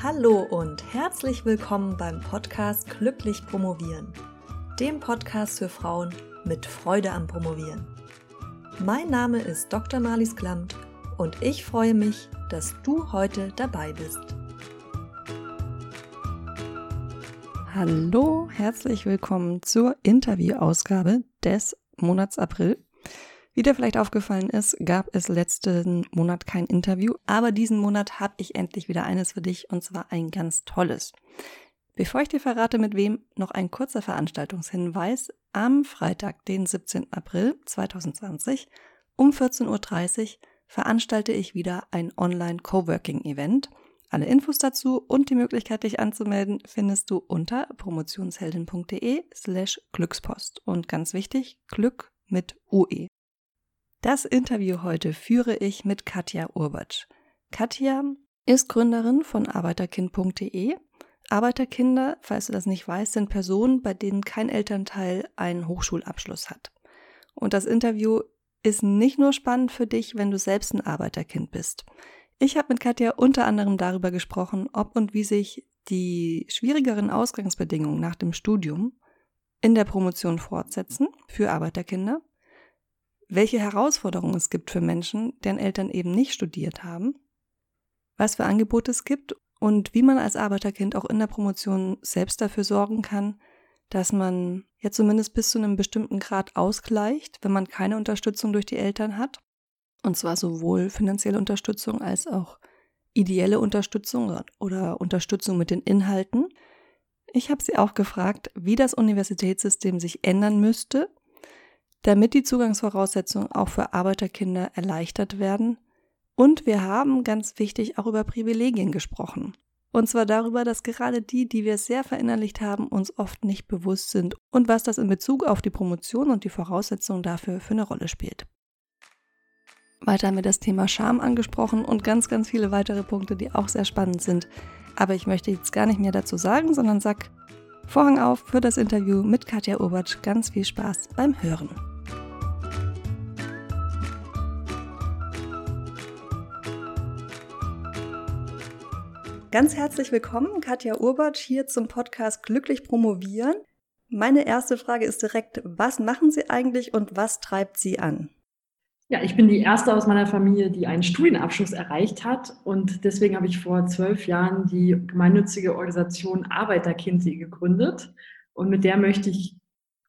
Hallo und herzlich willkommen beim Podcast Glücklich Promovieren, dem Podcast für Frauen mit Freude am Promovieren. Mein Name ist Dr. Marlies Klamt und ich freue mich, dass du heute dabei bist. Hallo, herzlich willkommen zur Interviewausgabe des Monats April. Wie dir vielleicht aufgefallen ist, gab es letzten Monat kein Interview, aber diesen Monat habe ich endlich wieder eines für dich und zwar ein ganz tolles. Bevor ich dir verrate, mit wem, noch ein kurzer Veranstaltungshinweis. Am Freitag, den 17. April 2020 um 14.30 Uhr veranstalte ich wieder ein Online-Coworking-Event. Alle Infos dazu und die Möglichkeit, dich anzumelden, findest du unter promotionsheldin.de slash Glückspost. Und ganz wichtig, Glück mit UE. Das Interview heute führe ich mit Katja Urbatsch. Katja ist Gründerin von arbeiterkind.de. Arbeiterkinder, falls du das nicht weißt, sind Personen, bei denen kein Elternteil einen Hochschulabschluss hat. Und das Interview ist nicht nur spannend für dich, wenn du selbst ein Arbeiterkind bist. Ich habe mit Katja unter anderem darüber gesprochen, ob und wie sich die schwierigeren Ausgangsbedingungen nach dem Studium in der Promotion fortsetzen für Arbeiterkinder welche Herausforderungen es gibt für Menschen, deren Eltern eben nicht studiert haben, was für Angebote es gibt und wie man als Arbeiterkind auch in der Promotion selbst dafür sorgen kann, dass man ja zumindest bis zu einem bestimmten Grad ausgleicht, wenn man keine Unterstützung durch die Eltern hat. Und zwar sowohl finanzielle Unterstützung als auch ideelle Unterstützung oder Unterstützung mit den Inhalten. Ich habe sie auch gefragt, wie das Universitätssystem sich ändern müsste, damit die Zugangsvoraussetzungen auch für Arbeiterkinder erleichtert werden. Und wir haben ganz wichtig auch über Privilegien gesprochen. Und zwar darüber, dass gerade die, die wir sehr verinnerlicht haben, uns oft nicht bewusst sind und was das in Bezug auf die Promotion und die Voraussetzungen dafür für eine Rolle spielt. Weiter haben wir das Thema Scham angesprochen und ganz, ganz viele weitere Punkte, die auch sehr spannend sind. Aber ich möchte jetzt gar nicht mehr dazu sagen, sondern sag Vorhang auf für das Interview mit Katja Obertsch. Ganz viel Spaß beim Hören. Ganz herzlich willkommen, Katja Urbatsch, hier zum Podcast Glücklich Promovieren. Meine erste Frage ist direkt, was machen Sie eigentlich und was treibt Sie an? Ja, ich bin die erste aus meiner Familie, die einen Studienabschluss erreicht hat. Und deswegen habe ich vor zwölf Jahren die gemeinnützige Organisation Arbeiterkind.de gegründet. Und mit der möchte ich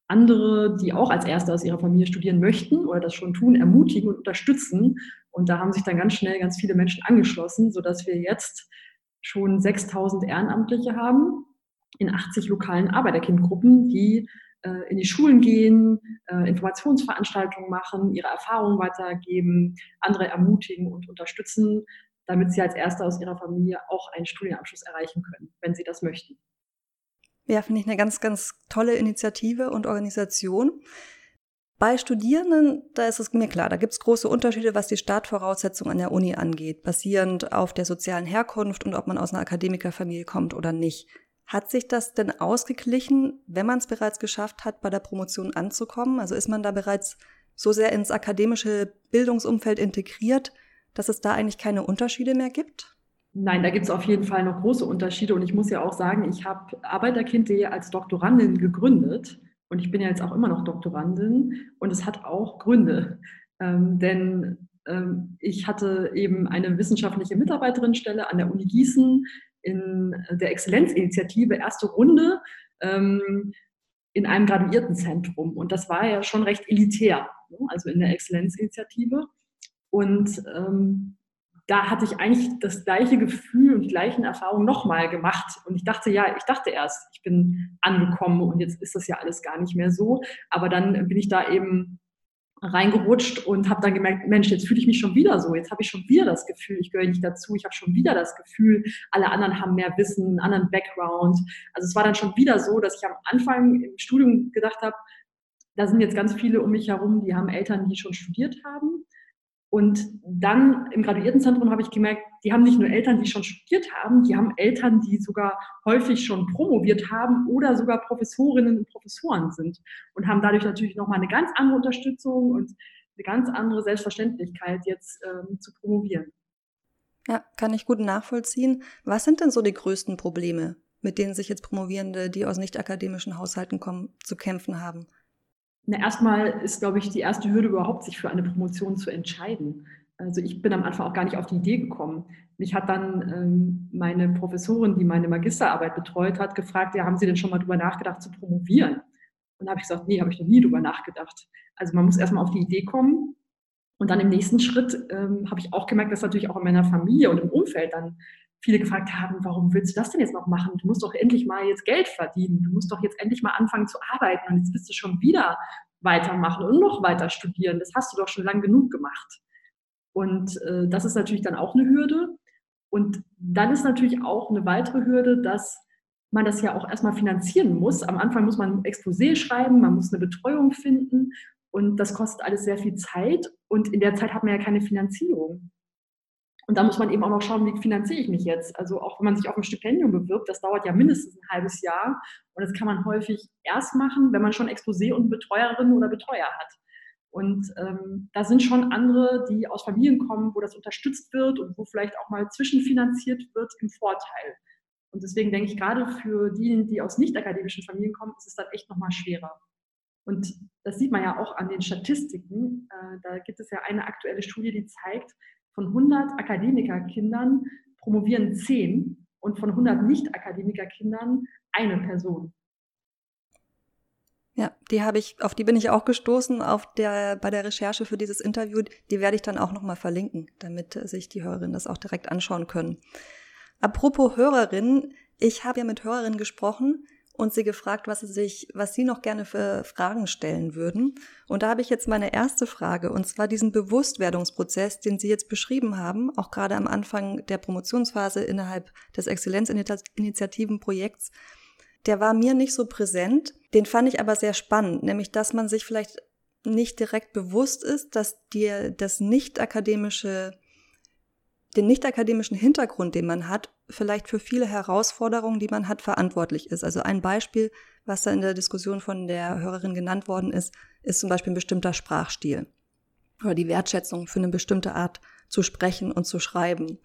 andere, die auch als Erste aus ihrer Familie studieren möchten oder das schon tun, ermutigen und unterstützen. Und da haben sich dann ganz schnell ganz viele Menschen angeschlossen, sodass wir jetzt schon 6000 Ehrenamtliche haben in 80 lokalen Arbeiterkindgruppen, die in die Schulen gehen, äh, Informationsveranstaltungen machen, ihre Erfahrungen weitergeben, andere ermutigen und unterstützen, damit sie als Erste aus ihrer Familie auch einen Studienabschluss erreichen können, wenn sie das möchten. Ja, finde ich eine ganz, ganz tolle Initiative und Organisation. Bei Studierenden, da ist es mir klar, da gibt es große Unterschiede, was die Startvoraussetzungen an der Uni angeht, basierend auf der sozialen Herkunft und ob man aus einer Akademikerfamilie kommt oder nicht. Hat sich das denn ausgeglichen, wenn man es bereits geschafft hat, bei der Promotion anzukommen? Also ist man da bereits so sehr ins akademische Bildungsumfeld integriert, dass es da eigentlich keine Unterschiede mehr gibt? Nein, da gibt es auf jeden Fall noch große Unterschiede. Und ich muss ja auch sagen, ich habe Arbeiterkind.de als Doktorandin gegründet. Und ich bin ja jetzt auch immer noch Doktorandin und es hat auch Gründe. Ähm, denn ähm, ich hatte eben eine wissenschaftliche Mitarbeiterinstelle an der Uni Gießen in der Exzellenzinitiative, erste Runde, ähm, in einem Graduiertenzentrum. Und das war ja schon recht elitär, ne? also in der Exzellenzinitiative. Und ähm, da hatte ich eigentlich das gleiche Gefühl und die gleichen Erfahrungen nochmal gemacht. Und ich dachte, ja, ich dachte erst, ich bin angekommen und jetzt ist das ja alles gar nicht mehr so. Aber dann bin ich da eben reingerutscht und habe dann gemerkt, Mensch, jetzt fühle ich mich schon wieder so. Jetzt habe ich schon wieder das Gefühl, ich gehöre nicht dazu. Ich habe schon wieder das Gefühl, alle anderen haben mehr Wissen, einen anderen Background. Also es war dann schon wieder so, dass ich am Anfang im Studium gedacht habe, da sind jetzt ganz viele um mich herum, die haben Eltern, die schon studiert haben. Und dann im Graduiertenzentrum habe ich gemerkt, die haben nicht nur Eltern, die schon studiert haben, die haben Eltern, die sogar häufig schon promoviert haben oder sogar Professorinnen und Professoren sind und haben dadurch natürlich nochmal eine ganz andere Unterstützung und eine ganz andere Selbstverständlichkeit, jetzt ähm, zu promovieren. Ja, kann ich gut nachvollziehen. Was sind denn so die größten Probleme, mit denen sich jetzt Promovierende, die aus nicht akademischen Haushalten kommen, zu kämpfen haben? Na, erstmal ist, glaube ich, die erste Hürde überhaupt, sich für eine Promotion zu entscheiden. Also ich bin am Anfang auch gar nicht auf die Idee gekommen. Mich hat dann ähm, meine Professorin, die meine Magisterarbeit betreut hat, gefragt, ja, haben Sie denn schon mal darüber nachgedacht zu promovieren? Und da habe ich gesagt, nee, habe ich noch nie darüber nachgedacht. Also man muss erstmal auf die Idee kommen. Und dann im nächsten Schritt ähm, habe ich auch gemerkt, dass natürlich auch in meiner Familie und im Umfeld dann viele gefragt haben, warum willst du das denn jetzt noch machen? Du musst doch endlich mal jetzt Geld verdienen. Du musst doch jetzt endlich mal anfangen zu arbeiten. Und jetzt willst du schon wieder weitermachen und noch weiter studieren. Das hast du doch schon lang genug gemacht. Und äh, das ist natürlich dann auch eine Hürde. Und dann ist natürlich auch eine weitere Hürde, dass man das ja auch erstmal finanzieren muss. Am Anfang muss man ein Exposé schreiben, man muss eine Betreuung finden und das kostet alles sehr viel Zeit und in der Zeit hat man ja keine Finanzierung. Und da muss man eben auch noch schauen, wie finanziere ich mich jetzt. Also auch wenn man sich auf ein Stipendium bewirbt, das dauert ja mindestens ein halbes Jahr und das kann man häufig erst machen, wenn man schon Exposé und Betreuerin oder Betreuer hat. Und ähm, da sind schon andere, die aus Familien kommen, wo das unterstützt wird und wo vielleicht auch mal zwischenfinanziert wird, im Vorteil. Und deswegen denke ich, gerade für diejenigen, die aus nicht akademischen Familien kommen, ist es dann echt nochmal schwerer. Und das sieht man ja auch an den Statistiken. Äh, da gibt es ja eine aktuelle Studie, die zeigt, von 100 Akademikerkindern promovieren 10 und von 100 Nicht-Akademikerkindern eine Person. Ja, die habe ich, auf die bin ich auch gestoßen auf der, bei der Recherche für dieses Interview. Die werde ich dann auch nochmal verlinken, damit sich die Hörerinnen das auch direkt anschauen können. Apropos Hörerinnen, ich habe ja mit Hörerinnen gesprochen und sie gefragt, was sie sich, was sie noch gerne für Fragen stellen würden. Und da habe ich jetzt meine erste Frage, und zwar diesen Bewusstwerdungsprozess, den Sie jetzt beschrieben haben, auch gerade am Anfang der Promotionsphase innerhalb des Exzellenzinitiativenprojekts der war mir nicht so präsent. Den fand ich aber sehr spannend, nämlich dass man sich vielleicht nicht direkt bewusst ist, dass dir das nicht akademische, den nicht akademischen Hintergrund, den man hat, vielleicht für viele Herausforderungen, die man hat, verantwortlich ist. Also ein Beispiel, was da in der Diskussion von der Hörerin genannt worden ist, ist zum Beispiel ein bestimmter Sprachstil oder die Wertschätzung für eine bestimmte Art zu sprechen und zu schreiben.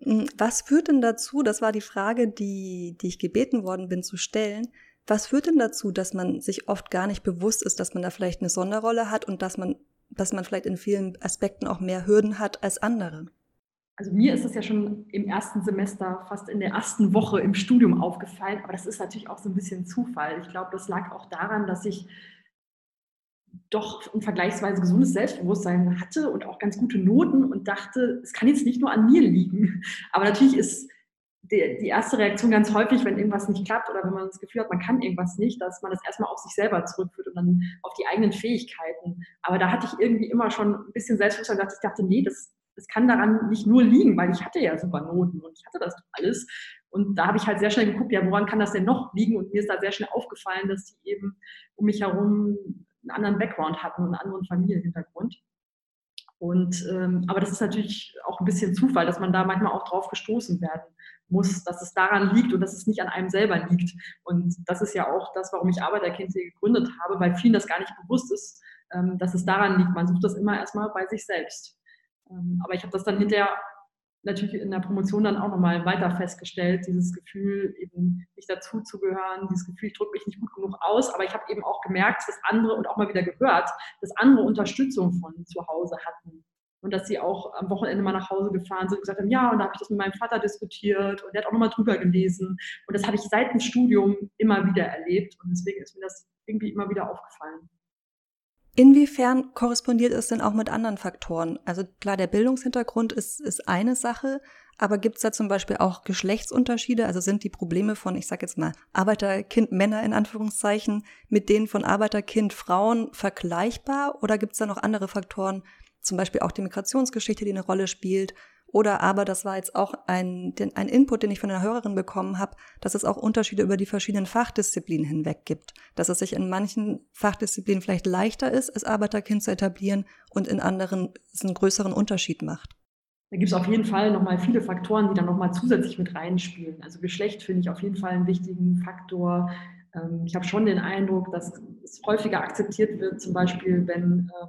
Hm, was führt denn dazu, das war die Frage, die, die ich gebeten worden bin zu stellen, was führt denn dazu, dass man sich oft gar nicht bewusst ist, dass man da vielleicht eine Sonderrolle hat und dass man, dass man vielleicht in vielen Aspekten auch mehr Hürden hat als andere? Also mir ist es ja schon im ersten Semester, fast in der ersten Woche im Studium aufgefallen, aber das ist natürlich auch so ein bisschen Zufall. Ich glaube, das lag auch daran, dass ich doch ein vergleichsweise gesundes Selbstbewusstsein hatte und auch ganz gute Noten und dachte, es kann jetzt nicht nur an mir liegen. Aber natürlich ist die, die erste Reaktion ganz häufig, wenn irgendwas nicht klappt oder wenn man das Gefühl hat, man kann irgendwas nicht, dass man das erstmal auf sich selber zurückführt und dann auf die eigenen Fähigkeiten. Aber da hatte ich irgendwie immer schon ein bisschen Selbstbewusstsein, dass ich dachte, nee, das, das kann daran nicht nur liegen, weil ich hatte ja super Noten und ich hatte das alles. Und da habe ich halt sehr schnell geguckt, ja, woran kann das denn noch liegen? Und mir ist da sehr schnell aufgefallen, dass die eben um mich herum einen anderen Background hatten und einen anderen Familienhintergrund. Und, ähm, aber das ist natürlich auch ein bisschen Zufall, dass man da manchmal auch drauf gestoßen werden muss, dass es daran liegt und dass es nicht an einem selber liegt. Und das ist ja auch das, warum ich Arbeiterkind gegründet habe, weil vielen das gar nicht bewusst ist, ähm, dass es daran liegt. Man sucht das immer erstmal bei sich selbst. Ähm, aber ich habe das dann hinterher natürlich in der Promotion dann auch nochmal weiter festgestellt, dieses Gefühl, eben nicht dazuzugehören, dieses Gefühl, ich drücke mich nicht gut genug aus, aber ich habe eben auch gemerkt, dass andere und auch mal wieder gehört, dass andere Unterstützung von zu Hause hatten. Und dass sie auch am Wochenende mal nach Hause gefahren sind und gesagt haben, ja, und da habe ich das mit meinem Vater diskutiert und der hat auch nochmal drüber gelesen. Und das habe ich seit dem Studium immer wieder erlebt. Und deswegen ist mir das irgendwie immer wieder aufgefallen. Inwiefern korrespondiert es denn auch mit anderen Faktoren? Also klar, der Bildungshintergrund ist, ist eine Sache, aber gibt es da zum Beispiel auch Geschlechtsunterschiede? Also sind die Probleme von, ich sage jetzt mal, Arbeiterkind Männer in Anführungszeichen mit denen von Arbeiterkind Frauen vergleichbar? Oder gibt es da noch andere Faktoren, zum Beispiel auch die Migrationsgeschichte, die eine Rolle spielt oder aber, das war jetzt auch ein, den, ein Input, den ich von einer Hörerin bekommen habe, dass es auch Unterschiede über die verschiedenen Fachdisziplinen hinweg gibt. Dass es sich in manchen Fachdisziplinen vielleicht leichter ist, als Arbeiterkind zu etablieren und in anderen es einen größeren Unterschied macht. Da gibt es auf jeden Fall nochmal viele Faktoren, die dann nochmal zusätzlich mit reinspielen. Also Geschlecht finde ich auf jeden Fall einen wichtigen Faktor. Ähm, ich habe schon den Eindruck, dass es häufiger akzeptiert wird, zum Beispiel wenn, äh,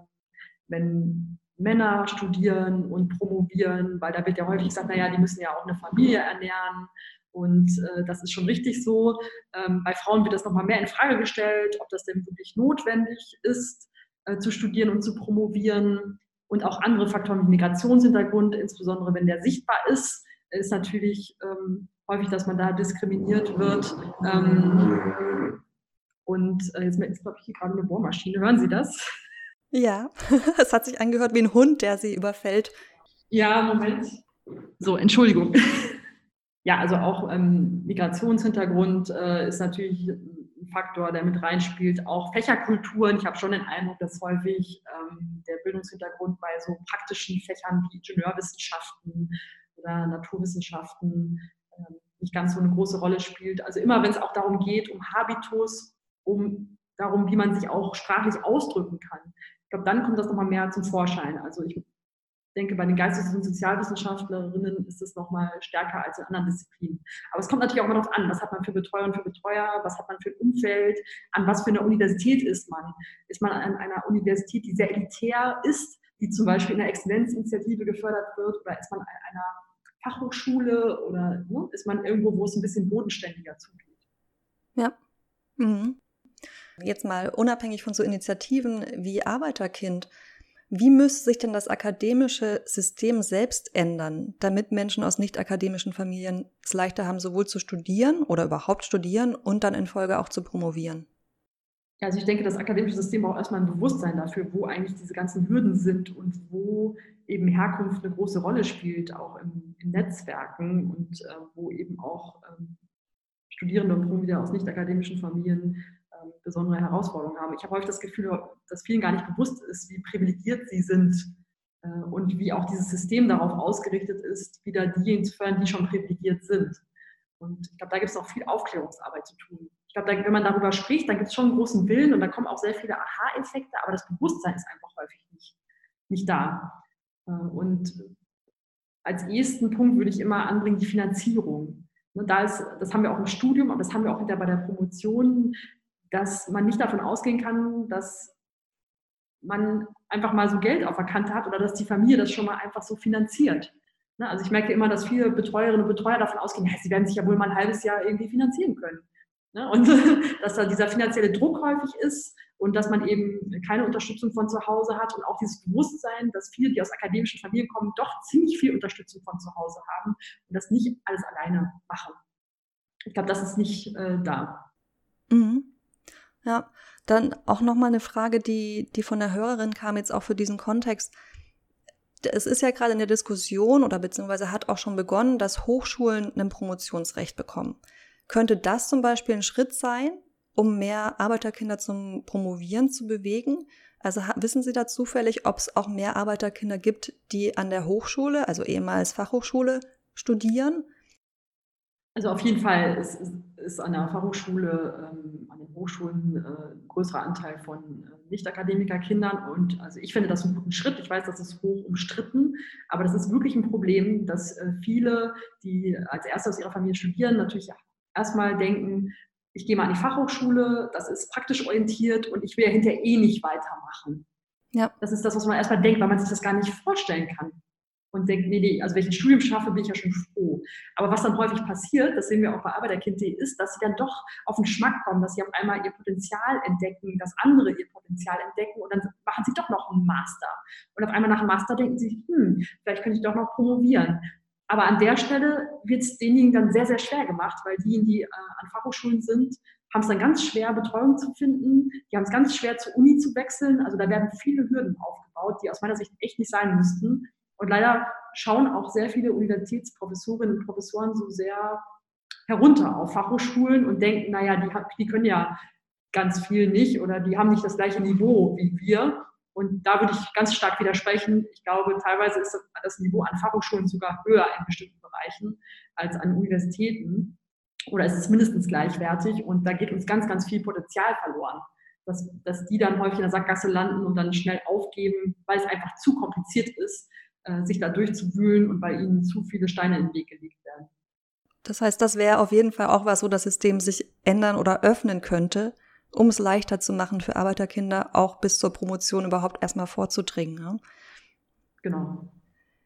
wenn Männer studieren und promovieren, weil da wird ja häufig gesagt, naja, die müssen ja auch eine Familie ernähren und äh, das ist schon richtig so. Ähm, bei Frauen wird das nochmal mehr in Frage gestellt, ob das denn wirklich notwendig ist, äh, zu studieren und zu promovieren. Und auch andere Faktoren wie Migrationshintergrund, insbesondere wenn der sichtbar ist, ist natürlich ähm, häufig, dass man da diskriminiert wird. Ähm, und äh, jetzt ist, glaube ich, hier gerade eine Bohrmaschine. Hören Sie das? Ja, es hat sich angehört wie ein Hund, der Sie überfällt. Ja, Moment. So, Entschuldigung. Ja, also auch ähm, Migrationshintergrund äh, ist natürlich ein Faktor, der mit reinspielt. Auch Fächerkulturen. Ich habe schon den Eindruck, dass häufig ähm, der Bildungshintergrund bei so praktischen Fächern wie Ingenieurwissenschaften oder Naturwissenschaften äh, nicht ganz so eine große Rolle spielt. Also immer, wenn es auch darum geht, um Habitus, um darum, wie man sich auch sprachlich ausdrücken kann. Ich glaube, dann kommt das nochmal mehr zum Vorschein. Also ich denke, bei den Geistes- und Sozialwissenschaftlerinnen ist es nochmal stärker als in anderen Disziplinen. Aber es kommt natürlich auch immer darauf an, was hat man für Betreuer und für Betreuer, was hat man für ein Umfeld, an was für einer Universität ist man. Ist man an einer Universität, die sehr elitär ist, die zum Beispiel in einer Exzellenzinitiative gefördert wird, oder ist man an einer Fachhochschule oder ne, ist man irgendwo, wo es ein bisschen bodenständiger zugeht? Ja. Mhm. Jetzt mal unabhängig von so Initiativen wie Arbeiterkind, wie müsste sich denn das akademische System selbst ändern, damit Menschen aus nicht akademischen Familien es leichter haben, sowohl zu studieren oder überhaupt studieren und dann in Folge auch zu promovieren? Also ich denke, das akademische System braucht erstmal ein Bewusstsein dafür, wo eigentlich diese ganzen Hürden sind und wo eben Herkunft eine große Rolle spielt, auch in, in Netzwerken und äh, wo eben auch ähm, Studierende und Promovierende aus nicht akademischen Familien ähm, besondere Herausforderungen haben. Ich habe häufig das Gefühl, dass vielen gar nicht bewusst ist, wie privilegiert sie sind äh, und wie auch dieses System darauf ausgerichtet ist, wieder diejenigen zu fördern, die schon privilegiert sind. Und ich glaube, da gibt es auch viel Aufklärungsarbeit zu tun. Ich glaube, wenn man darüber spricht, dann gibt es schon einen großen Willen und da kommen auch sehr viele Aha-Effekte, aber das Bewusstsein ist einfach häufig nicht, nicht da. Äh, und als ersten Punkt würde ich immer anbringen die Finanzierung. Ne, da ist, das haben wir auch im Studium, aber das haben wir auch hinterher bei der Promotion dass man nicht davon ausgehen kann, dass man einfach mal so Geld auf der Kante hat oder dass die Familie das schon mal einfach so finanziert. Ne, also ich merke immer, dass viele Betreuerinnen und Betreuer davon ausgehen, sie werden sich ja wohl mal ein halbes Jahr irgendwie finanzieren können. Ne, und dass da dieser finanzielle Druck häufig ist und dass man eben keine Unterstützung von zu Hause hat und auch dieses Bewusstsein, dass viele, die aus akademischen Familien kommen, doch ziemlich viel Unterstützung von zu Hause haben und das nicht alles alleine machen. Ich glaube, das ist nicht äh, da. Mhm. Ja, dann auch nochmal eine Frage, die, die von der Hörerin kam, jetzt auch für diesen Kontext. Es ist ja gerade in der Diskussion oder beziehungsweise hat auch schon begonnen, dass Hochschulen ein Promotionsrecht bekommen. Könnte das zum Beispiel ein Schritt sein, um mehr Arbeiterkinder zum Promovieren zu bewegen? Also wissen Sie da zufällig, ob es auch mehr Arbeiterkinder gibt, die an der Hochschule, also ehemals Fachhochschule, studieren? Also auf jeden Fall ist, ist an der Fachhochschule, ähm, an den Hochschulen äh, ein größerer Anteil von äh, Nicht-Akademiker-Kindern. Und also ich finde das einen guten Schritt. Ich weiß, das ist hoch umstritten, aber das ist wirklich ein Problem, dass äh, viele, die als Erste aus ihrer Familie studieren, natürlich erstmal denken, ich gehe mal an die Fachhochschule, das ist praktisch orientiert und ich will ja hinterher eh nicht weitermachen. Ja. Das ist das, was man erstmal denkt, weil man sich das gar nicht vorstellen kann und denkt, nee, nee, also wenn ich ein Studium schaffe, bin ich ja schon froh. Aber was dann häufig passiert, das sehen wir auch bei Arbeiterkind.de, ist, dass sie dann doch auf den Geschmack kommen, dass sie auf einmal ihr Potenzial entdecken, dass andere ihr Potenzial entdecken und dann machen sie doch noch einen Master. Und auf einmal nach dem Master denken sie, hm, vielleicht könnte ich doch noch promovieren. Aber an der Stelle wird es denjenigen dann sehr, sehr schwer gemacht, weil diejenigen, die äh, an Fachhochschulen sind, haben es dann ganz schwer, Betreuung zu finden. Die haben es ganz schwer, zur Uni zu wechseln. Also da werden viele Hürden aufgebaut, die aus meiner Sicht echt nicht sein müssten. Und leider schauen auch sehr viele Universitätsprofessorinnen und Professoren so sehr herunter auf Fachhochschulen und denken, naja, die, die können ja ganz viel nicht oder die haben nicht das gleiche Niveau wie wir. Und da würde ich ganz stark widersprechen. Ich glaube, teilweise ist das Niveau an Fachhochschulen sogar höher in bestimmten Bereichen als an Universitäten. Oder es ist mindestens gleichwertig. Und da geht uns ganz, ganz viel Potenzial verloren. Dass, dass die dann häufig in der Sackgasse landen und dann schnell aufgeben, weil es einfach zu kompliziert ist, sich da durchzuwühlen und bei ihnen zu viele Steine in den Weg gelegt werden. Das heißt, das wäre auf jeden Fall auch was, wo das System sich ändern oder öffnen könnte, um es leichter zu machen für Arbeiterkinder, auch bis zur Promotion überhaupt erstmal vorzudringen. Ne? Genau.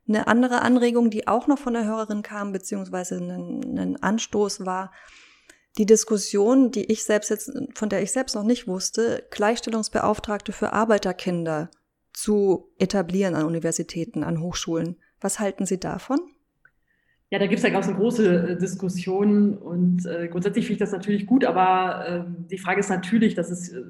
Eine andere Anregung, die auch noch von der Hörerin kam, beziehungsweise ein, ein Anstoß war, die Diskussion, die ich selbst jetzt, von der ich selbst noch nicht wusste, Gleichstellungsbeauftragte für Arbeiterkinder zu etablieren an Universitäten, an Hochschulen. Was halten Sie davon? Ja, da gibt es ja ganz eine große äh, Diskussion und äh, grundsätzlich finde ich das natürlich gut, aber äh, die Frage ist natürlich, dass es, äh,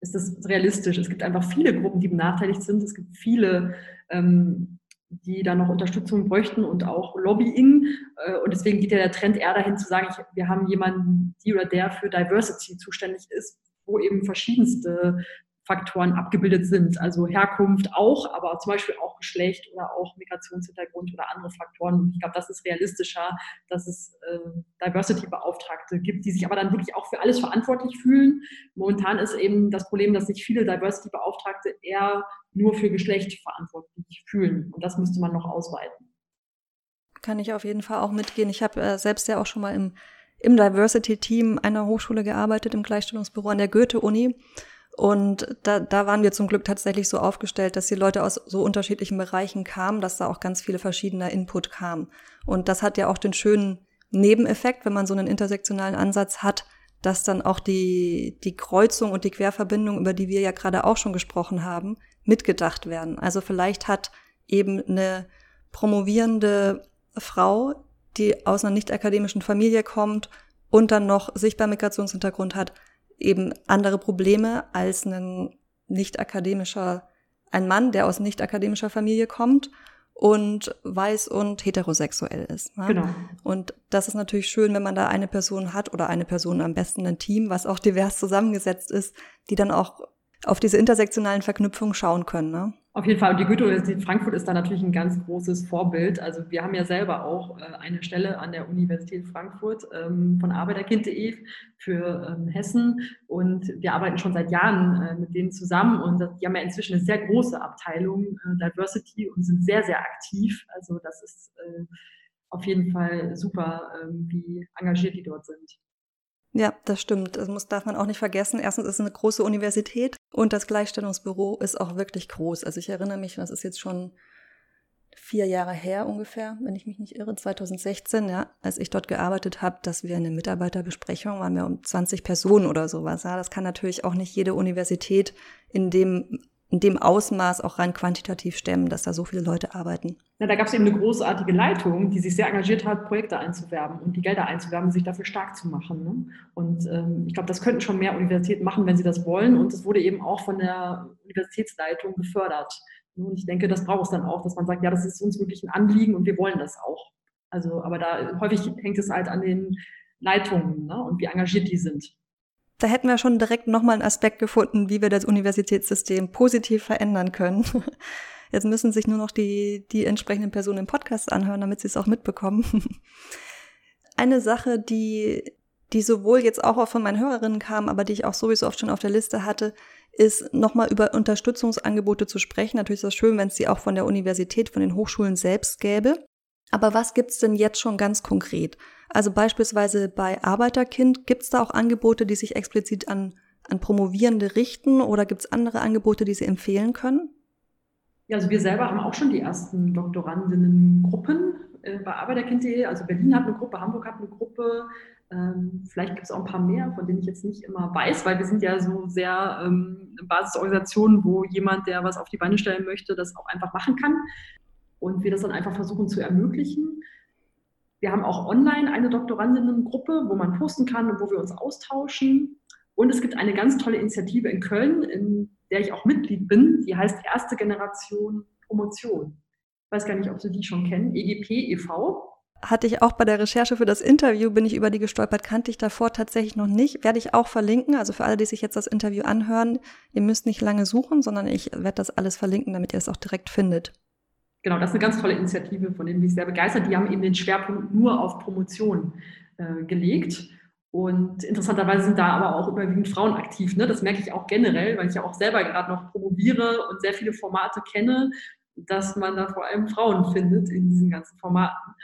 ist das realistisch? Es gibt einfach viele Gruppen, die benachteiligt sind. Es gibt viele ähm, die da noch Unterstützung bräuchten und auch Lobbying. Äh, und deswegen geht ja der Trend eher dahin zu sagen, ich, wir haben jemanden, die oder der für Diversity zuständig ist, wo eben verschiedenste Faktoren abgebildet sind. Also Herkunft auch, aber zum Beispiel auch Geschlecht oder auch Migrationshintergrund oder andere Faktoren. Ich glaube, das ist realistischer, dass es äh, Diversity-Beauftragte gibt, die sich aber dann wirklich auch für alles verantwortlich fühlen. Momentan ist eben das Problem, dass sich viele Diversity-Beauftragte eher nur für Geschlecht verantwortlich fühlen. Und das müsste man noch ausweiten. Kann ich auf jeden Fall auch mitgehen. Ich habe äh, selbst ja auch schon mal im, im Diversity-Team einer Hochschule gearbeitet, im Gleichstellungsbüro an der Goethe-Uni. Und da, da waren wir zum Glück tatsächlich so aufgestellt, dass die Leute aus so unterschiedlichen Bereichen kamen, dass da auch ganz viele verschiedener Input kam. Und das hat ja auch den schönen Nebeneffekt, wenn man so einen intersektionalen Ansatz hat, dass dann auch die, die Kreuzung und die Querverbindung, über die wir ja gerade auch schon gesprochen haben, mitgedacht werden. Also vielleicht hat eben eine promovierende Frau, die aus einer nicht akademischen Familie kommt und dann noch sichtbar Migrationshintergrund hat, eben andere Probleme als ein nicht akademischer, ein Mann, der aus nicht akademischer Familie kommt und weiß und heterosexuell ist. Ne? Genau. Und das ist natürlich schön, wenn man da eine Person hat oder eine Person am besten ein Team, was auch divers zusammengesetzt ist, die dann auch auf diese intersektionalen Verknüpfungen schauen können. Ne? Auf jeden Fall. Und die Goethe-Universität Frankfurt ist da natürlich ein ganz großes Vorbild. Also wir haben ja selber auch äh, eine Stelle an der Universität Frankfurt ähm, von Arbeiterkind.de für ähm, Hessen. Und wir arbeiten schon seit Jahren äh, mit denen zusammen. Und die haben ja inzwischen eine sehr große Abteilung äh, Diversity und sind sehr, sehr aktiv. Also das ist auf jeden Fall super, ähm, wie engagiert die dort sind. Ja, das stimmt. Das muss, darf man auch nicht vergessen. Erstens ist es eine große Universität und das Gleichstellungsbüro ist auch wirklich groß. Also ich erinnere mich, das ist jetzt schon vier Jahre her ungefähr, wenn ich mich nicht irre, 2016, ja, als ich dort gearbeitet habe, dass wir in der Mitarbeiterbesprechung waren wir um 20 Personen oder sowas. Ja, das kann natürlich auch nicht jede Universität in dem in dem Ausmaß auch rein quantitativ stemmen, dass da so viele Leute arbeiten. Ja, da gab es eben eine großartige Leitung, die sich sehr engagiert hat, Projekte einzuwerben und die Gelder einzuwerben, sich dafür stark zu machen. Ne? Und ähm, ich glaube, das könnten schon mehr Universitäten machen, wenn sie das wollen. Und es wurde eben auch von der Universitätsleitung gefördert. Und ich denke, das braucht es dann auch, dass man sagt, ja, das ist uns wirklich ein Anliegen und wir wollen das auch. Also, aber da häufig hängt es halt an den Leitungen ne? und wie engagiert die sind da hätten wir schon direkt nochmal einen Aspekt gefunden, wie wir das Universitätssystem positiv verändern können. Jetzt müssen sich nur noch die, die entsprechenden Personen im Podcast anhören, damit sie es auch mitbekommen. Eine Sache, die, die sowohl jetzt auch von meinen Hörerinnen kam, aber die ich auch sowieso oft schon auf der Liste hatte, ist nochmal über Unterstützungsangebote zu sprechen. Natürlich ist das schön, wenn es die auch von der Universität, von den Hochschulen selbst gäbe. Aber was gibt's denn jetzt schon ganz konkret? Also beispielsweise bei Arbeiterkind, gibt es da auch Angebote, die sich explizit an, an Promovierende richten oder gibt es andere Angebote, die Sie empfehlen können? Ja, also wir selber haben auch schon die ersten Doktorandinnengruppen äh, bei Arbeiterkind.de. Also Berlin hat eine Gruppe, Hamburg hat eine Gruppe. Ähm, vielleicht gibt es auch ein paar mehr, von denen ich jetzt nicht immer weiß, weil wir sind ja so sehr ähm, Basisorganisationen, wo jemand, der was auf die Beine stellen möchte, das auch einfach machen kann. Und wir das dann einfach versuchen zu ermöglichen. Wir haben auch online eine Doktorandinnengruppe, wo man posten kann und wo wir uns austauschen. Und es gibt eine ganz tolle Initiative in Köln, in der ich auch Mitglied bin. Die heißt Erste Generation Promotion. Ich weiß gar nicht, ob Sie die schon kennen. EGP e.V. Hatte ich auch bei der Recherche für das Interview, bin ich über die gestolpert, kannte ich davor tatsächlich noch nicht. Werde ich auch verlinken. Also für alle, die sich jetzt das Interview anhören, ihr müsst nicht lange suchen, sondern ich werde das alles verlinken, damit ihr es auch direkt findet genau, das ist eine ganz tolle Initiative, von denen bin ich sehr begeistert. Die haben eben den Schwerpunkt nur auf Promotion äh, gelegt. Und interessanterweise sind da aber auch überwiegend Frauen aktiv. Ne? Das merke ich auch generell, weil ich ja auch selber gerade noch promoviere und sehr viele Formate kenne, dass man da vor allem Frauen findet in diesen ganzen Formaten.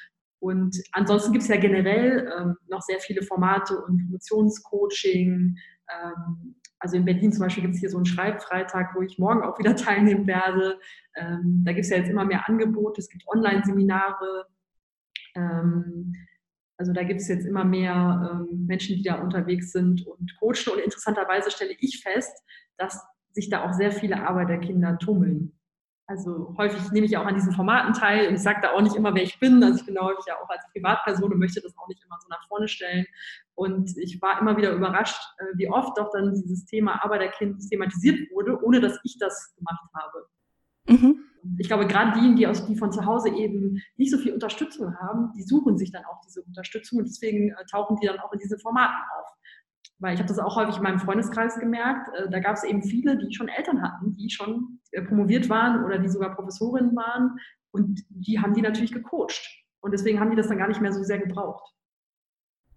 Und ansonsten gibt es ja generell ähm, noch sehr viele Formate und Promotionscoaching, ähm, Also in Berlin zum Beispiel gibt es hier so einen Schreibfreitag, wo ich morgen auch wieder teilnehmen werde. Ähm, da gibt es ja jetzt immer mehr Angebote, es gibt Online-Seminare. Ähm, also da gibt es jetzt immer mehr ähm, Menschen, die da unterwegs sind und coachen. Und interessanterweise stelle ich fest, dass sich da auch sehr viele Arbeiterkinder tummeln. Also häufig nehme ich auch an diesen Formaten teil und ich sage da auch nicht immer, wer ich bin. Also ich bin häufig ja auch als Privatperson und möchte das auch nicht immer so nach vorne stellen. Und ich war immer wieder überrascht, äh, wie oft doch dann dieses Thema Arbeiterkind thematisiert wurde, ohne dass ich das gemacht habe. Mhm. Ich glaube, gerade diejenigen, die, aus, die von zu Hause eben nicht so viel Unterstützung haben, die suchen sich dann auch diese Unterstützung und deswegen äh, tauchen die dann auch in diesen Formaten auf weil ich habe das auch häufig in meinem Freundeskreis gemerkt, äh, da gab es eben viele, die schon Eltern hatten, die schon promoviert waren oder die sogar Professorinnen waren und die haben die natürlich gecoacht. Und deswegen haben die das dann gar nicht mehr so sehr gebraucht.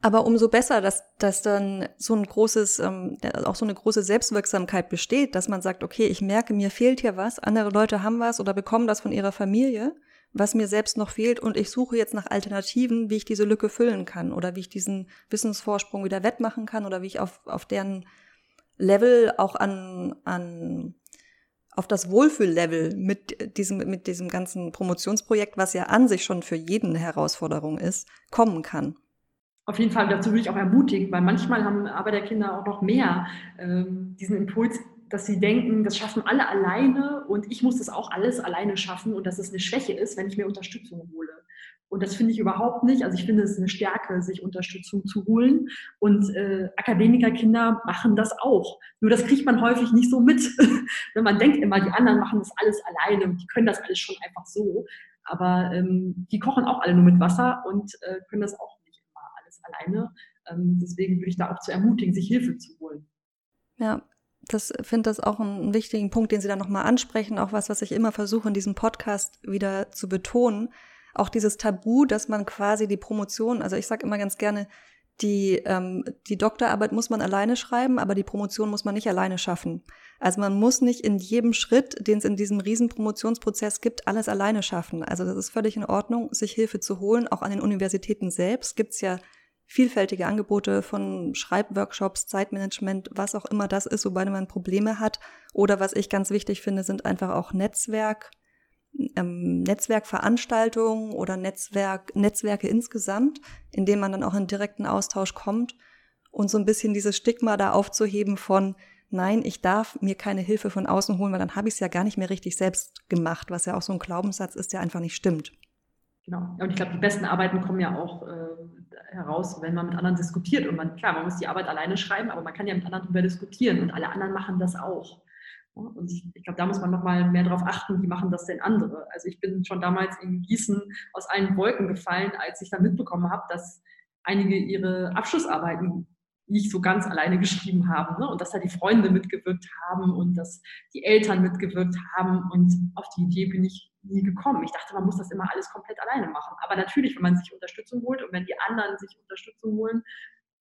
Aber umso besser, dass, dass dann so ein großes, ähm, auch so eine große Selbstwirksamkeit besteht, dass man sagt, okay, ich merke, mir fehlt hier was, andere Leute haben was oder bekommen das von ihrer Familie was mir selbst noch fehlt und ich suche jetzt nach Alternativen, wie ich diese Lücke füllen kann oder wie ich diesen Wissensvorsprung wieder wettmachen kann oder wie ich auf, auf deren Level auch an, an auf das Wohlfühllevel mit diesem, mit diesem ganzen Promotionsprojekt, was ja an sich schon für jeden eine Herausforderung ist, kommen kann. Auf jeden Fall, dazu würde ich auch ermutigen, weil manchmal haben Arbeiterkinder auch noch mehr ähm, diesen Impuls, dass sie denken, das schaffen alle alleine und ich muss das auch alles alleine schaffen und dass es eine Schwäche ist, wenn ich mir Unterstützung hole. Und das finde ich überhaupt nicht. Also ich finde es eine Stärke, sich Unterstützung zu holen. Und äh, Akademikerkinder machen das auch. Nur das kriegt man häufig nicht so mit. Wenn man denkt immer, die anderen machen das alles alleine und die können das alles schon einfach so. Aber ähm, die kochen auch alle nur mit Wasser und äh, können das auch alleine. Ähm, deswegen würde ich da auch zu ermutigen, sich Hilfe zu holen. Ja, das finde das auch einen wichtigen Punkt, den Sie da nochmal ansprechen, auch was, was ich immer versuche in diesem Podcast wieder zu betonen. Auch dieses Tabu, dass man quasi die Promotion, also ich sage immer ganz gerne, die, ähm, die Doktorarbeit muss man alleine schreiben, aber die Promotion muss man nicht alleine schaffen. Also man muss nicht in jedem Schritt, den es in diesem riesen Promotionsprozess gibt, alles alleine schaffen. Also das ist völlig in Ordnung, sich Hilfe zu holen. Auch an den Universitäten selbst gibt's ja vielfältige Angebote von Schreibworkshops, Zeitmanagement, was auch immer das ist, wobei man Probleme hat. Oder was ich ganz wichtig finde, sind einfach auch Netzwerk, ähm, Netzwerkveranstaltungen oder Netzwerk, Netzwerke insgesamt, in denen man dann auch in direkten Austausch kommt und so ein bisschen dieses Stigma da aufzuheben von nein, ich darf mir keine Hilfe von außen holen, weil dann habe ich es ja gar nicht mehr richtig selbst gemacht, was ja auch so ein Glaubenssatz ist, der einfach nicht stimmt. Genau. Und ich glaube, die besten Arbeiten kommen ja auch äh, heraus, wenn man mit anderen diskutiert. Und man, klar, man muss die Arbeit alleine schreiben, aber man kann ja mit anderen darüber diskutieren und alle anderen machen das auch. Und ich, ich glaube, da muss man nochmal mehr darauf achten, wie machen das denn andere. Also ich bin schon damals in Gießen aus allen Wolken gefallen, als ich dann mitbekommen habe, dass einige ihre Abschlussarbeiten nicht so ganz alleine geschrieben haben ne? und dass da die Freunde mitgewirkt haben und dass die Eltern mitgewirkt haben und auf die Idee bin ich nie gekommen. Ich dachte, man muss das immer alles komplett alleine machen. Aber natürlich, wenn man sich Unterstützung holt und wenn die anderen sich Unterstützung holen,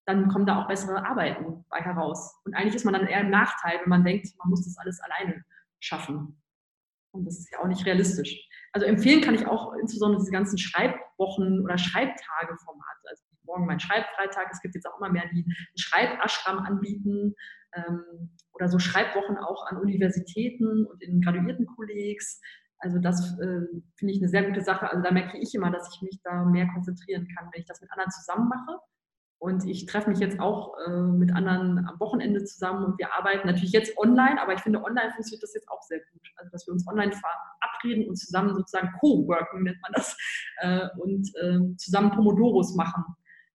dann kommen da auch bessere Arbeiten bei heraus. Und eigentlich ist man dann eher im Nachteil, wenn man denkt, man muss das alles alleine schaffen. Und das ist ja auch nicht realistisch. Also empfehlen kann ich auch insbesondere diese ganzen Schreibwochen oder Schreibtageformate. Also morgen mein Schreibfreitag. Es gibt jetzt auch immer mehr, die einen Schreibashram anbieten ähm, oder so Schreibwochen auch an Universitäten und in Graduiertenkollegs. Also das äh, finde ich eine sehr gute Sache. Also da merke ich immer, dass ich mich da mehr konzentrieren kann, wenn ich das mit anderen zusammen mache. Und ich treffe mich jetzt auch äh, mit anderen am Wochenende zusammen und wir arbeiten natürlich jetzt online, aber ich finde, online funktioniert das jetzt auch sehr gut. Also, dass wir uns online verabreden und zusammen sozusagen co-worken, nennt man das, äh, und äh, zusammen Pomodoros machen.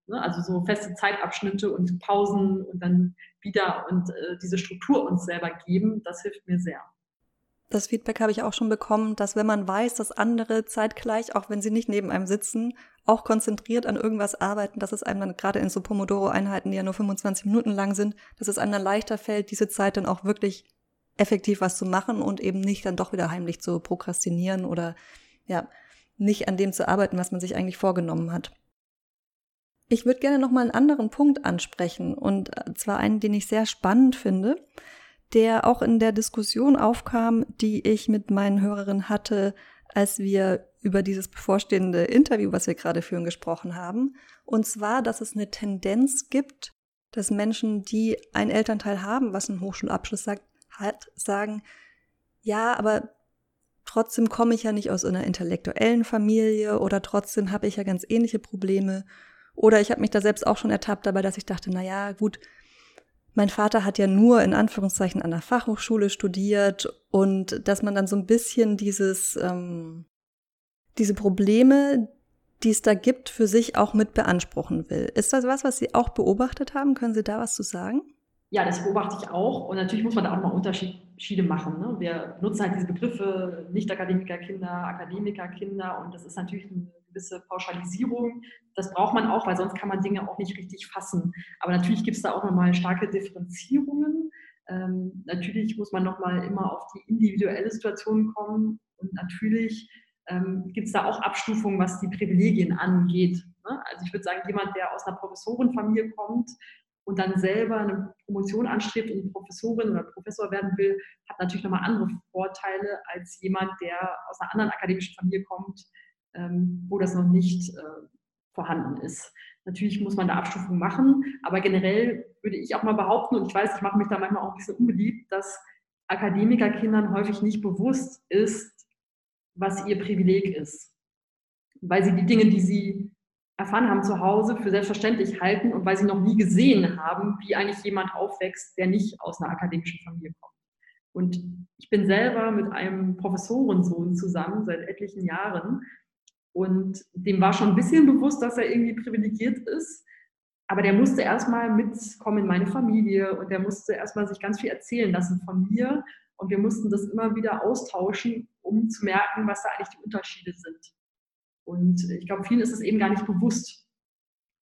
Ne? Also so feste Zeitabschnitte und Pausen und dann wieder und äh, diese Struktur uns selber geben, das hilft mir sehr. Das Feedback habe ich auch schon bekommen, dass wenn man weiß, dass andere zeitgleich, auch wenn sie nicht neben einem sitzen, auch konzentriert an irgendwas arbeiten, dass es einem dann gerade in so Pomodoro-Einheiten, die ja nur 25 Minuten lang sind, dass es einem dann leichter fällt, diese Zeit dann auch wirklich effektiv was zu machen und eben nicht dann doch wieder heimlich zu prokrastinieren oder ja, nicht an dem zu arbeiten, was man sich eigentlich vorgenommen hat. Ich würde gerne noch mal einen anderen Punkt ansprechen und äh, zwar einen, den ich sehr spannend finde, der auch in der Diskussion aufkam, die ich mit meinen Hörerinnen hatte, als wir über dieses bevorstehende Interview, was wir gerade führen, gesprochen haben. Und zwar, dass es eine Tendenz gibt, dass Menschen, die einen Elternteil haben, was einen Hochschulabschluss sagt, hat, sagen, ja, aber trotzdem komme ich ja nicht aus einer intellektuellen Familie oder trotzdem habe ich ja ganz ähnliche Probleme. Oder ich habe mich da selbst auch schon ertappt dabei, dass ich dachte, na ja, gut, mein Vater hat ja nur in Anführungszeichen an der Fachhochschule studiert und dass man dann so ein bisschen dieses, ähm, diese Probleme, die es da gibt, für sich auch mit beanspruchen will. Ist das was, was Sie auch beobachtet haben? Können Sie da was zu sagen? Ja, das beobachte ich auch. Und natürlich muss man da auch mal Unterschiede machen. Ne? Wir nutzen halt diese Begriffe Nicht-Akademiker-Kinder, Akademiker-Kinder und das ist natürlich eine gewisse Pauschalisierung. Das braucht man auch, weil sonst kann man Dinge auch nicht richtig fassen. Aber natürlich gibt es da auch nochmal starke Differenzierungen. Ähm, natürlich muss man nochmal immer auf die individuelle Situation kommen und natürlich ähm, gibt es da auch Abstufungen, was die Privilegien angeht. Ne? Also ich würde sagen, jemand, der aus einer Professorenfamilie kommt, und dann selber eine Promotion anstrebt und Professorin oder Professor werden will, hat natürlich nochmal andere Vorteile als jemand, der aus einer anderen akademischen Familie kommt, wo das noch nicht äh, vorhanden ist. Natürlich muss man da Abstufungen machen, aber generell würde ich auch mal behaupten, und ich weiß, ich mache mich da manchmal auch ein bisschen unbeliebt, dass Akademikerkindern häufig nicht bewusst ist, was ihr Privileg ist. Weil sie die Dinge, die sie erfahren haben zu Hause, für selbstverständlich halten und weil sie noch nie gesehen haben, wie eigentlich jemand aufwächst, der nicht aus einer akademischen Familie kommt. Und ich bin selber mit einem Professorensohn zusammen seit etlichen Jahren und dem war schon ein bisschen bewusst, dass er irgendwie privilegiert ist. Aber der musste erstmal mitkommen in meine Familie und der musste erstmal sich ganz viel erzählen lassen von mir. Und wir mussten das immer wieder austauschen, um zu merken, was da eigentlich die Unterschiede sind. Und ich glaube, vielen ist es eben gar nicht bewusst,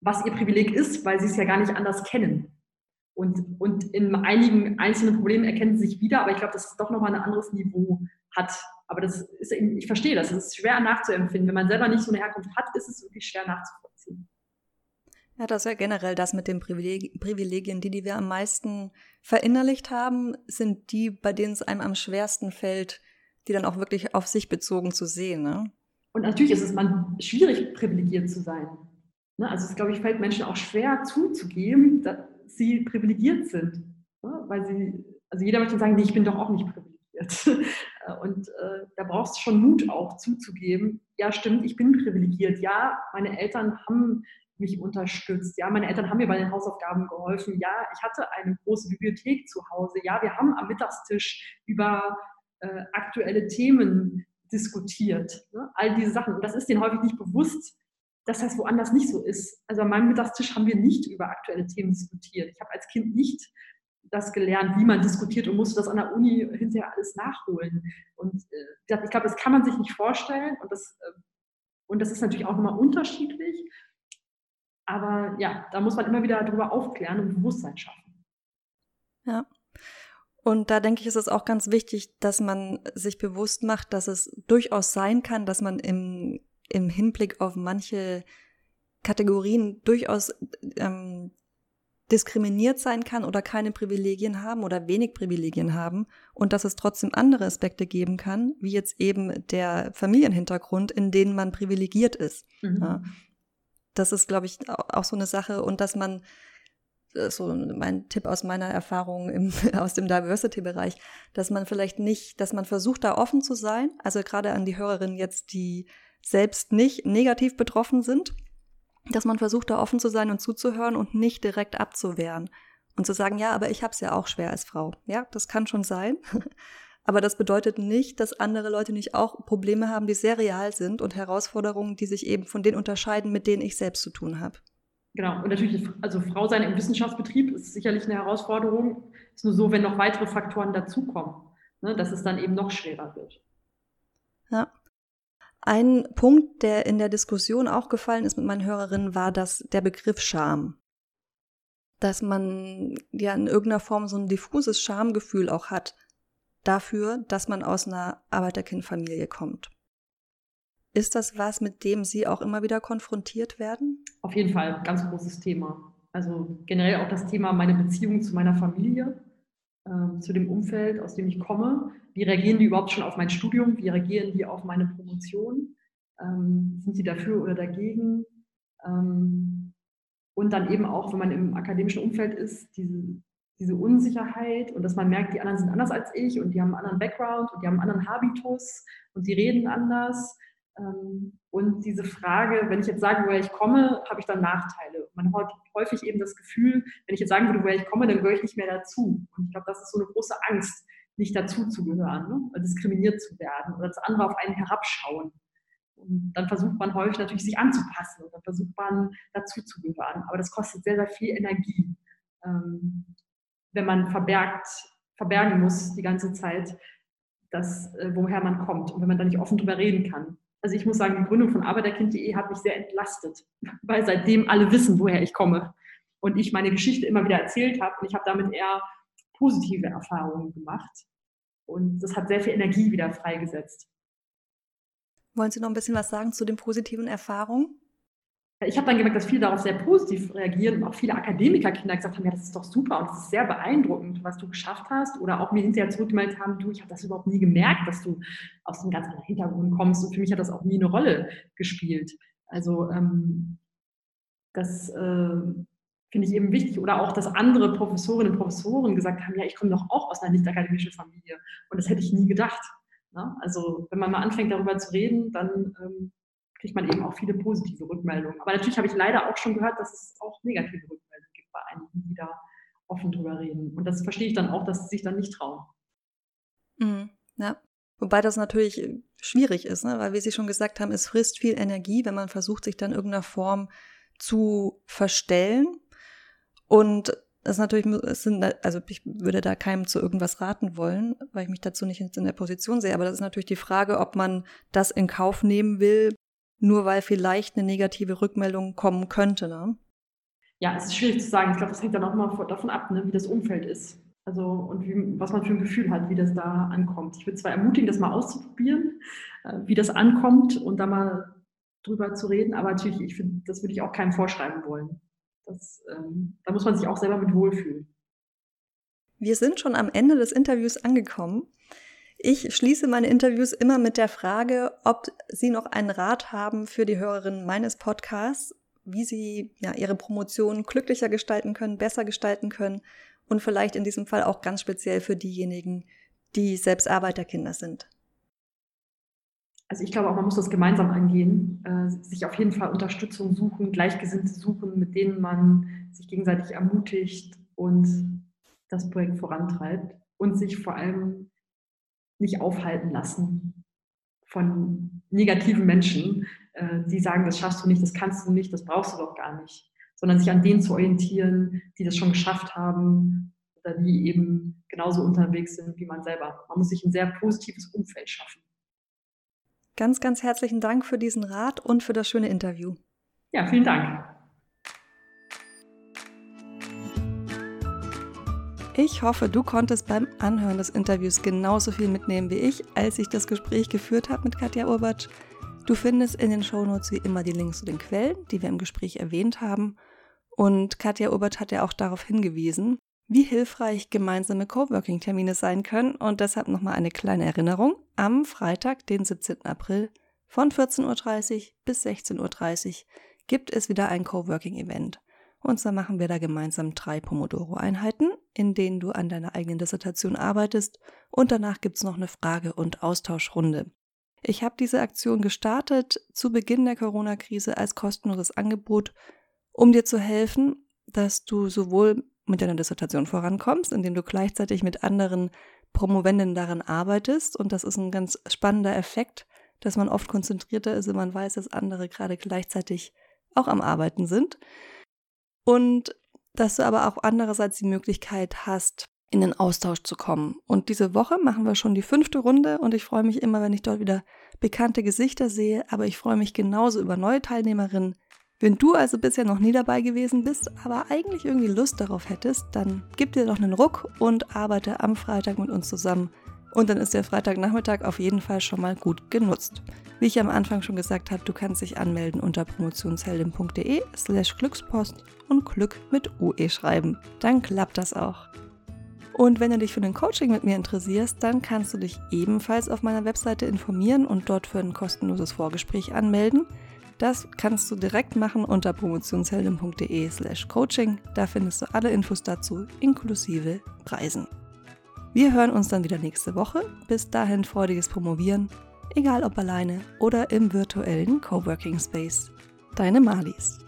was ihr Privileg ist, weil sie es ja gar nicht anders kennen. Und, und in einigen einzelnen Problemen erkennen sie sich wieder, aber ich glaube, dass es doch nochmal ein anderes Niveau hat. Aber das ist eben, ich verstehe das, es ist schwer nachzuempfinden. Wenn man selber nicht so eine Herkunft hat, ist es wirklich schwer nachzuvollziehen. Ja, das ist ja generell das mit den Privilegien. Die, die wir am meisten verinnerlicht haben, sind die, bei denen es einem am schwersten fällt, die dann auch wirklich auf sich bezogen zu sehen. Ne? Und natürlich ist es man schwierig, privilegiert zu sein. Ne? Also es, glaube ich, fällt Menschen auch schwer zuzugeben, dass sie privilegiert sind. Ne? Weil sie, also jeder möchte sagen, nee, ich bin doch auch nicht privilegiert. Und äh, da brauchst du schon Mut auch zuzugeben, ja stimmt, ich bin privilegiert. Ja, meine Eltern haben mich unterstützt. Ja, meine Eltern haben mir bei den Hausaufgaben geholfen. Ja, ich hatte eine große Bibliothek zu Hause. Ja, wir haben am Mittagstisch über äh, aktuelle Themen diskutiert. Ne? All diese Sachen. Und das ist denen häufig nicht bewusst, dass das woanders nicht so ist. Also an meinem Mittagstisch haben wir nicht über aktuelle Themen diskutiert. Ich habe als Kind nicht das gelernt, wie man diskutiert und musste das an der Uni hinterher alles nachholen. Und äh, ich glaube, das kann man sich nicht vorstellen. Und das, äh, und das ist natürlich auch nochmal unterschiedlich. Aber ja, da muss man immer wieder darüber aufklären und Bewusstsein schaffen. Ja. Und da denke ich, ist es auch ganz wichtig, dass man sich bewusst macht, dass es durchaus sein kann, dass man im, im Hinblick auf manche Kategorien durchaus ähm, diskriminiert sein kann oder keine Privilegien haben oder wenig Privilegien haben und dass es trotzdem andere Aspekte geben kann, wie jetzt eben der Familienhintergrund, in denen man privilegiert ist. Mhm. Ja. Das ist, glaube ich, auch so eine Sache und dass man äh, so mein Tipp aus meiner Erfahrung im, aus dem Diversity-Bereich, dass man vielleicht nicht, dass man versucht, da offen zu sein. Also gerade an die Hörerinnen jetzt, die selbst nicht negativ betroffen sind, dass man versucht, da offen zu sein und zuzuhören und nicht direkt abzuwehren und zu sagen, ja, aber ich habe es ja auch schwer als Frau. Ja, das kann schon sein. Aber das bedeutet nicht, dass andere Leute nicht auch Probleme haben, die sehr real sind und Herausforderungen, die sich eben von denen unterscheiden, mit denen ich selbst zu tun habe. Genau, und natürlich, also Frau sein im Wissenschaftsbetrieb ist sicherlich eine Herausforderung. Ist nur so, wenn noch weitere Faktoren dazukommen, ne, dass es dann eben noch schwerer wird. Ja. Ein Punkt, der in der Diskussion auch gefallen ist mit meinen Hörerinnen, war das, der Begriff Scham. Dass man ja in irgendeiner Form so ein diffuses Schamgefühl auch hat dafür, dass man aus einer Arbeiterkindfamilie kommt. Ist das was, mit dem Sie auch immer wieder konfrontiert werden? Auf jeden Fall, ganz großes Thema. Also generell auch das Thema meine Beziehung zu meiner Familie, äh, zu dem Umfeld, aus dem ich komme. Wie reagieren die überhaupt schon auf mein Studium? Wie reagieren die auf meine Promotion? Ähm, sind sie dafür oder dagegen? Ähm, Und dann eben auch, wenn man im akademischen Umfeld ist, diese, diese Unsicherheit und dass man merkt, die anderen sind anders als ich und die haben einen anderen Background und die haben einen anderen Habitus und die reden anders. Ähm, und diese Frage, wenn ich jetzt sage, woher ich komme, habe ich dann Nachteile. Man hat häufig eben das Gefühl, wenn ich jetzt sagen würde, woher ich komme, dann gehöre ich nicht mehr dazu. Und ich glaube, das ist so eine große Angst, nicht dazu zu gehören, ne? diskriminiert zu werden oder dass andere auf einen herabschauen. Und dann versucht man häufig natürlich sich anzupassen und dann versucht man dazu zu gehören. Aber das kostet sehr, sehr viel Energie, ähm, wenn man verbergt, verbergen muss die ganze Zeit, dass, äh, woher man kommt und wenn man da nicht offen drüber reden kann. Also ich muss sagen, die Gründung von Arbeiterkind.de hat mich sehr entlastet, weil seitdem alle wissen, woher ich komme und ich meine Geschichte immer wieder erzählt habe und ich habe damit eher positive Erfahrungen gemacht und das hat sehr viel Energie wieder freigesetzt. Wollen Sie noch ein bisschen was sagen zu den positiven Erfahrungen? Ich habe dann gemerkt, dass viele darauf sehr positiv reagieren und auch viele Akademikerkinder gesagt haben, ja, das ist doch super und das ist sehr beeindruckend, was du geschafft hast. Oder auch mir hinterher zurückgemeldet haben, du, ich habe das überhaupt nie gemerkt, dass du aus einem ganz anderen Hintergrund kommst und für mich hat das auch nie eine Rolle gespielt. Also ähm, das äh, finde ich eben wichtig. Oder auch, dass andere Professorinnen und Professoren gesagt haben, ja, ich komme doch auch aus einer nicht akademischen Familie und das hätte ich nie gedacht. Ne? Also wenn man mal anfängt darüber zu reden, dann ähm, kriegt man eben auch viele positive Rückmeldungen. Aber natürlich habe ich leider auch schon gehört, dass es auch negative Rückmeldungen gibt bei einigen, die da offen drüber reden. Und das verstehe ich dann auch, dass sie sich dann nicht trauen. Mhm, ja. Wobei das natürlich schwierig ist, ne? weil wie Sie schon gesagt haben, es frisst viel Energie, wenn man versucht, sich dann in irgendeiner Form zu verstellen. Und es natürlich, es sind, also ich würde da keinem zu irgendwas raten wollen, weil ich mich dazu nicht in der Position sehe. Aber das ist natürlich die Frage, ob man das in Kauf nehmen will, nur weil vielleicht eine negative Rückmeldung kommen könnte. Ne? Ja, es ist schwierig zu sagen. Ich glaube, das hängt dann auch immer davon ab, ne, wie das Umfeld ist. Also und wie, was man für ein Gefühl hat, wie das da ankommt. Ich würde zwar ermutigen, das mal auszuprobieren, äh, wie das ankommt und da mal drüber zu reden, aber natürlich, ich find, das würde ich auch keinem vorschreiben wollen. Das, ähm, da muss man sich auch selber mit wohlfühlen. Wir sind schon am Ende des Interviews angekommen. Ich schließe meine Interviews immer mit der Frage, ob Sie noch einen Rat haben für die Hörerinnen meines Podcasts, wie Sie ja, Ihre Promotion glücklicher gestalten können, besser gestalten können und vielleicht in diesem Fall auch ganz speziell für diejenigen, die selbst Arbeiterkinder sind. Also ich glaube auch, man muss das gemeinsam angehen, äh, sich auf jeden Fall Unterstützung suchen, Gleichgesinnte suchen, mit denen man sich gegenseitig ermutigt und das Projekt vorantreibt und sich vor allem nicht aufhalten lassen von negativen Menschen, äh, die sagen, das schaffst du nicht, das kannst du nicht, das brauchst du doch gar nicht, sondern sich an denen zu orientieren, die das schon geschafft haben oder die eben genauso unterwegs sind wie man selber. Man muss sich ein sehr positives Umfeld schaffen. Ganz, ganz herzlichen Dank für diesen Rat und für das schöne Interview. Ja, vielen Dank. Ich hoffe, du konntest beim Anhören des Interviews genauso viel mitnehmen wie ich, als ich das Gespräch geführt habe mit Katja Urbatsch. Du findest in den Shownotes wie immer die Links zu den Quellen, die wir im Gespräch erwähnt haben. Und Katja Urbatsch hat ja auch darauf hingewiesen, wie hilfreich gemeinsame Coworking-Termine sein können. Und deshalb nochmal eine kleine Erinnerung. Am Freitag, den 17. April von 14.30 Uhr bis 16.30 Uhr gibt es wieder ein Coworking-Event. Und zwar machen wir da gemeinsam drei Pomodoro-Einheiten, in denen du an deiner eigenen Dissertation arbeitest und danach gibt es noch eine Frage- und Austauschrunde. Ich habe diese Aktion gestartet zu Beginn der Corona-Krise als kostenloses Angebot, um dir zu helfen, dass du sowohl mit deiner Dissertation vorankommst, indem du gleichzeitig mit anderen Promovenden daran arbeitest. Und das ist ein ganz spannender Effekt, dass man oft konzentrierter ist, wenn man weiß, dass andere gerade gleichzeitig auch am Arbeiten sind und dass du aber auch andererseits die Möglichkeit hast, in den Austausch zu kommen. Und diese Woche machen wir schon die fünfte Runde und ich freue mich immer, wenn ich dort wieder bekannte Gesichter sehe, aber ich freue mich genauso über neue Teilnehmerinnen. Wenn du also bisher noch nie dabei gewesen bist, aber eigentlich irgendwie Lust darauf hättest, dann gib dir doch einen Ruck und arbeite am Freitag mit uns zusammen und dann ist der Freitagnachmittag auf jeden Fall schon mal gut genutzt. Wie ich am Anfang schon gesagt habe, du kannst dich anmelden unter promotionsheldin.de slash Glückspost und Glück mit UE schreiben. Dann klappt das auch. Und wenn du dich für ein Coaching mit mir interessierst, dann kannst du dich ebenfalls auf meiner Webseite informieren und dort für ein kostenloses Vorgespräch anmelden. Das kannst du direkt machen unter promotionsheldin.de slash coaching. Da findest du alle Infos dazu, inklusive Preisen. Wir hören uns dann wieder nächste Woche. Bis dahin freudiges Promovieren, egal ob alleine oder im virtuellen Coworking Space. Deine Marlies.